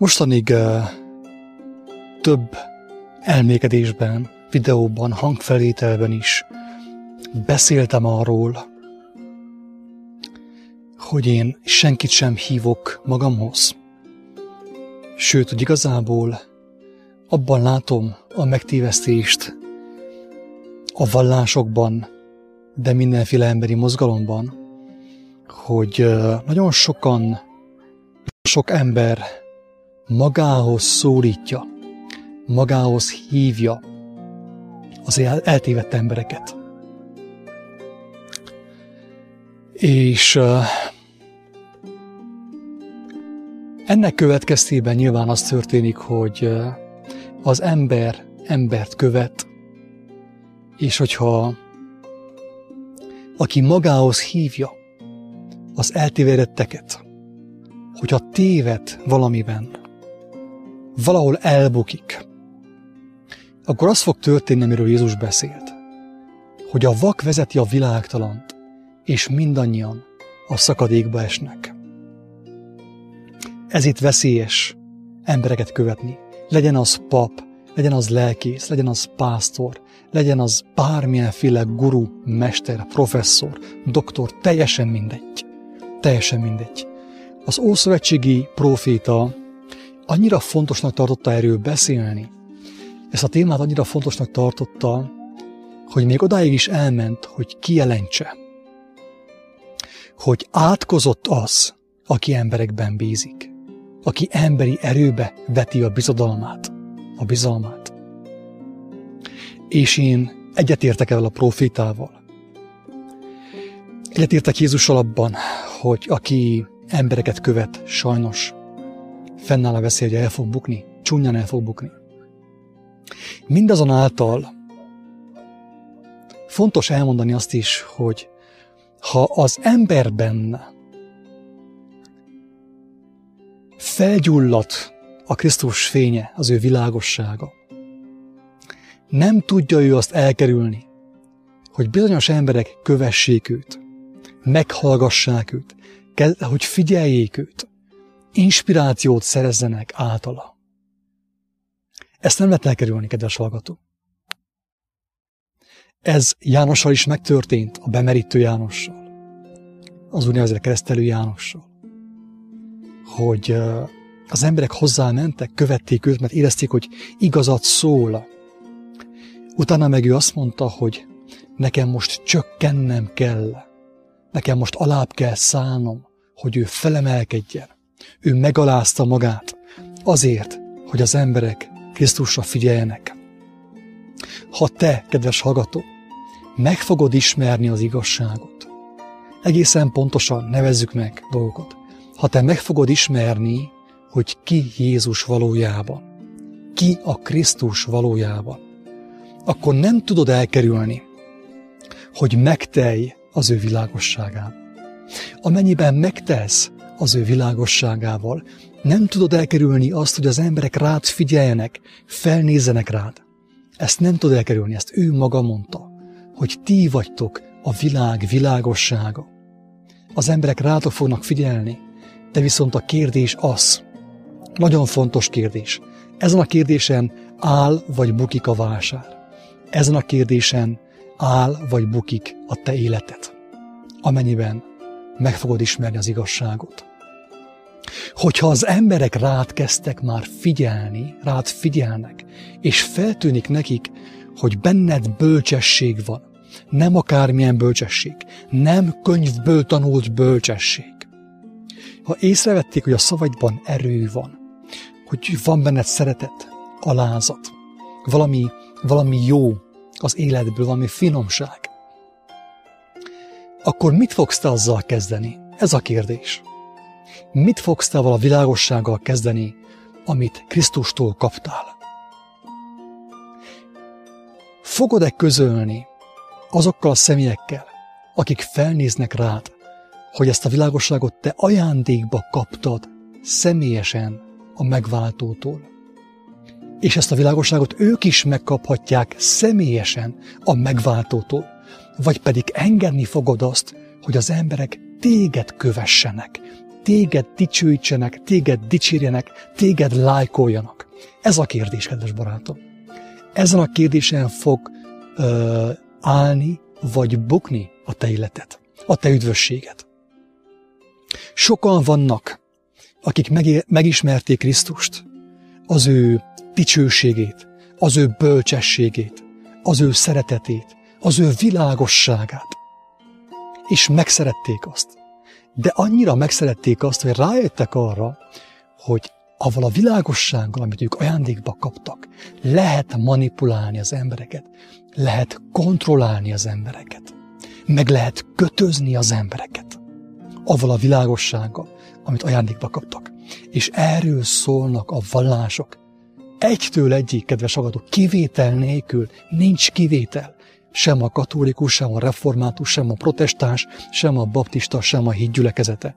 Mostanig uh, több elmékedésben, videóban, hangfelételben is beszéltem arról, hogy én senkit sem hívok magamhoz. Sőt, hogy igazából abban látom a megtévesztést a vallásokban, de mindenféle emberi mozgalomban, hogy nagyon sokan, sok ember magához szólítja, magához hívja az eltévedt embereket. És ennek következtében nyilván az történik, hogy az ember embert követ, és hogyha aki magához hívja az eltévedetteket, hogyha téved valamiben, valahol elbukik, akkor az fog történni, amiről Jézus beszélt, hogy a vak vezeti a világtalant, és mindannyian a szakadékba esnek. Ez itt veszélyes embereket követni. Legyen az pap, legyen az lelkész, legyen az pásztor, legyen az bármilyenféle guru, mester, professzor, doktor, teljesen mindegy. Teljesen mindegy. Az ószövetségi proféta annyira fontosnak tartotta erről beszélni, ezt a témát annyira fontosnak tartotta, hogy még odáig is elment, hogy kijelentse, hogy átkozott az, aki emberekben bízik, aki emberi erőbe veti a bizodalmát, a bizalmát. És én egyetértek el a profétával. Egyetértek Jézussal abban, hogy aki embereket követ, sajnos fennáll a veszély, hogy el fog bukni, csúnyan el fog bukni. Mindazonáltal fontos elmondani azt is, hogy ha az emberben felgyulladt a Krisztus fénye, az ő világossága, nem tudja ő azt elkerülni, hogy bizonyos emberek kövessék őt, meghallgassák őt, hogy figyeljék őt, inspirációt szerezzenek általa. Ezt nem lehet elkerülni, kedves hallgató. Ez Jánossal is megtörtént, a bemerítő Jánossal, az úgynevezett keresztelő Jánossal, hogy az emberek hozzá mentek, követték őt, mert érezték, hogy igazat szól. Utána meg ő azt mondta, hogy nekem most csökkennem kell, nekem most alább kell szállnom, hogy ő felemelkedjen. Ő megalázta magát azért, hogy az emberek Krisztusra figyeljenek. Ha te, kedves hallgató, meg fogod ismerni az igazságot, egészen pontosan nevezzük meg dolgokat, ha te meg fogod ismerni, hogy ki Jézus valójában, ki a Krisztus valójában, akkor nem tudod elkerülni, hogy megtelj az ő világosságával. Amennyiben megtesz az ő világosságával, nem tudod elkerülni azt, hogy az emberek rád figyeljenek, felnézzenek rád. Ezt nem tudod elkerülni, ezt ő maga mondta, hogy ti vagytok a világ világossága. Az emberek rátok fognak figyelni, de viszont a kérdés az, nagyon fontos kérdés, ezen a kérdésen áll vagy bukik a vásár. Ezen a kérdésen áll vagy bukik a te életed, amennyiben meg fogod ismerni az igazságot. Hogyha az emberek rád kezdtek már figyelni, rád figyelnek, és feltűnik nekik, hogy benned bölcsesség van, nem akármilyen bölcsesség, nem könyvből tanult bölcsesség. Ha észrevették, hogy a szavaidban erő van, hogy van benned szeretet, alázat, valami, valami jó az életből, valami finomság, akkor mit fogsz te azzal kezdeni? Ez a kérdés. Mit fogsz te a világossággal kezdeni, amit Krisztustól kaptál? Fogod-e közölni azokkal a személyekkel, akik felnéznek rád, hogy ezt a világosságot te ajándékba kaptad személyesen a megváltótól? És ezt a világosságot ők is megkaphatják személyesen a megváltótól, vagy pedig engedni fogod azt, hogy az emberek téged kövessenek, téged dicsőítsenek, téged dicsérjenek, téged lájkoljanak. Ez a kérdés, kedves barátom. Ezen a kérdésen fog ö, állni, vagy bukni a te életed, a te üdvösséged. Sokan vannak, akik megismerték Krisztust, az ő dicsőségét, az ő bölcsességét, az ő szeretetét, az ő világosságát. És megszerették azt. De annyira megszerették azt, hogy rájöttek arra, hogy avval a világossággal, amit ők ajándékba kaptak, lehet manipulálni az embereket, lehet kontrollálni az embereket, meg lehet kötözni az embereket, avval a világossággal, amit ajándékba kaptak. És erről szólnak a vallások. Egytől egyik, kedves agatok, kivétel nélkül nincs kivétel. Sem a katolikus, sem a református, sem a protestáns, sem a baptista, sem a hídgyülekezete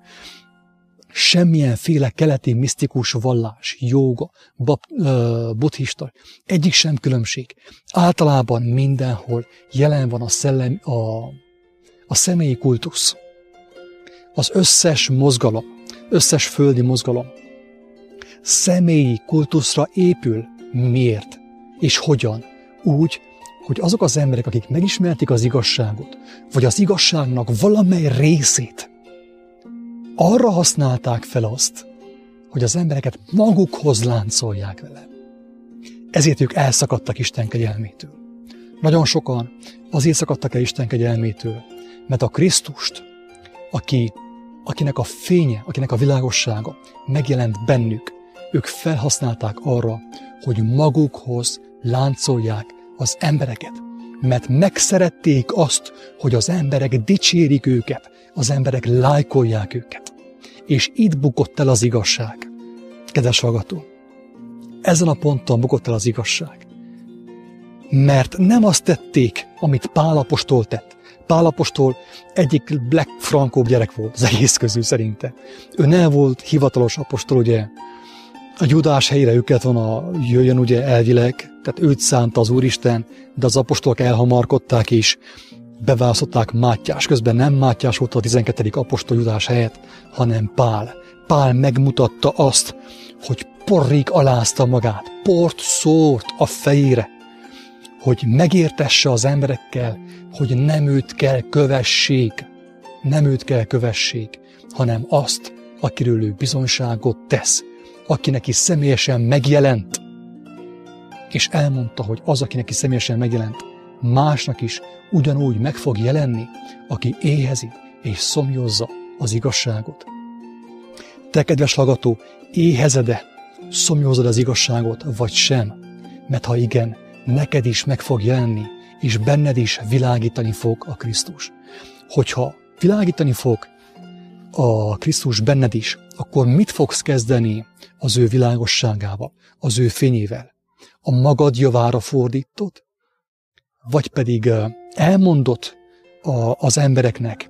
semmilyenféle keleti misztikus vallás, jóga, bab, uh, buddhista, egyik sem különbség. Általában mindenhol jelen van a, szellem, a, a személyi kultusz. Az összes mozgalom, összes földi mozgalom személyi kultuszra épül. Miért? És hogyan? Úgy, hogy azok az emberek, akik megismerték az igazságot, vagy az igazságnak valamely részét, arra használták fel azt, hogy az embereket magukhoz láncolják vele. Ezért ők elszakadtak Isten kegyelmétől. Nagyon sokan azért szakadtak el Isten kegyelmétől, mert a Krisztust, aki, akinek a fénye, akinek a világossága megjelent bennük, ők felhasználták arra, hogy magukhoz láncolják az embereket, mert megszerették azt, hogy az emberek dicsérik őket, az emberek lájkolják őket. És itt bukott el az igazság. Kedves hallgató, ezen a ponton bukott el az igazság. Mert nem azt tették, amit Pálapostól tett. Pálapostól egyik legfrankóbb gyerek volt az egész közül szerinte. Ő nem volt hivatalos apostol, ugye, a Judás helyére őket van a jöjjön ugye elvileg, tehát őt szánta az Úristen, de az apostolok elhamarkodták és beválasztották Mátyás. Közben nem Mátyás volt a 12. apostol Judás helyett, hanem Pál. Pál megmutatta azt, hogy porrik alázta magát, port szórt a fejére, hogy megértesse az emberekkel, hogy nem őt kell kövessék, nem őt kell kövessék, hanem azt, akiről ő bizonyságot tesz, aki neki személyesen megjelent, és elmondta, hogy az, aki neki személyesen megjelent, másnak is ugyanúgy meg fog jelenni, aki éhezi és szomjozza az igazságot. Te, kedves hallgató, éhezede, szomjózod az igazságot, vagy sem? Mert ha igen, neked is meg fog jelenni, és benned is világítani fog a Krisztus. Hogyha világítani fog a Krisztus benned is, akkor mit fogsz kezdeni az ő világosságával, az ő fényével? A magad javára fordítod? Vagy pedig elmondott az embereknek,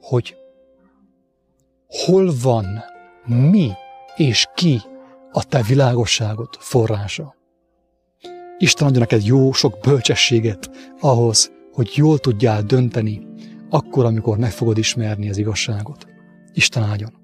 hogy hol van, mi és ki a te világosságot forrása. Isten adja neked jó sok bölcsességet ahhoz, hogy jól tudjál dönteni, akkor, amikor meg fogod ismerni az igazságot. Isten áldjon!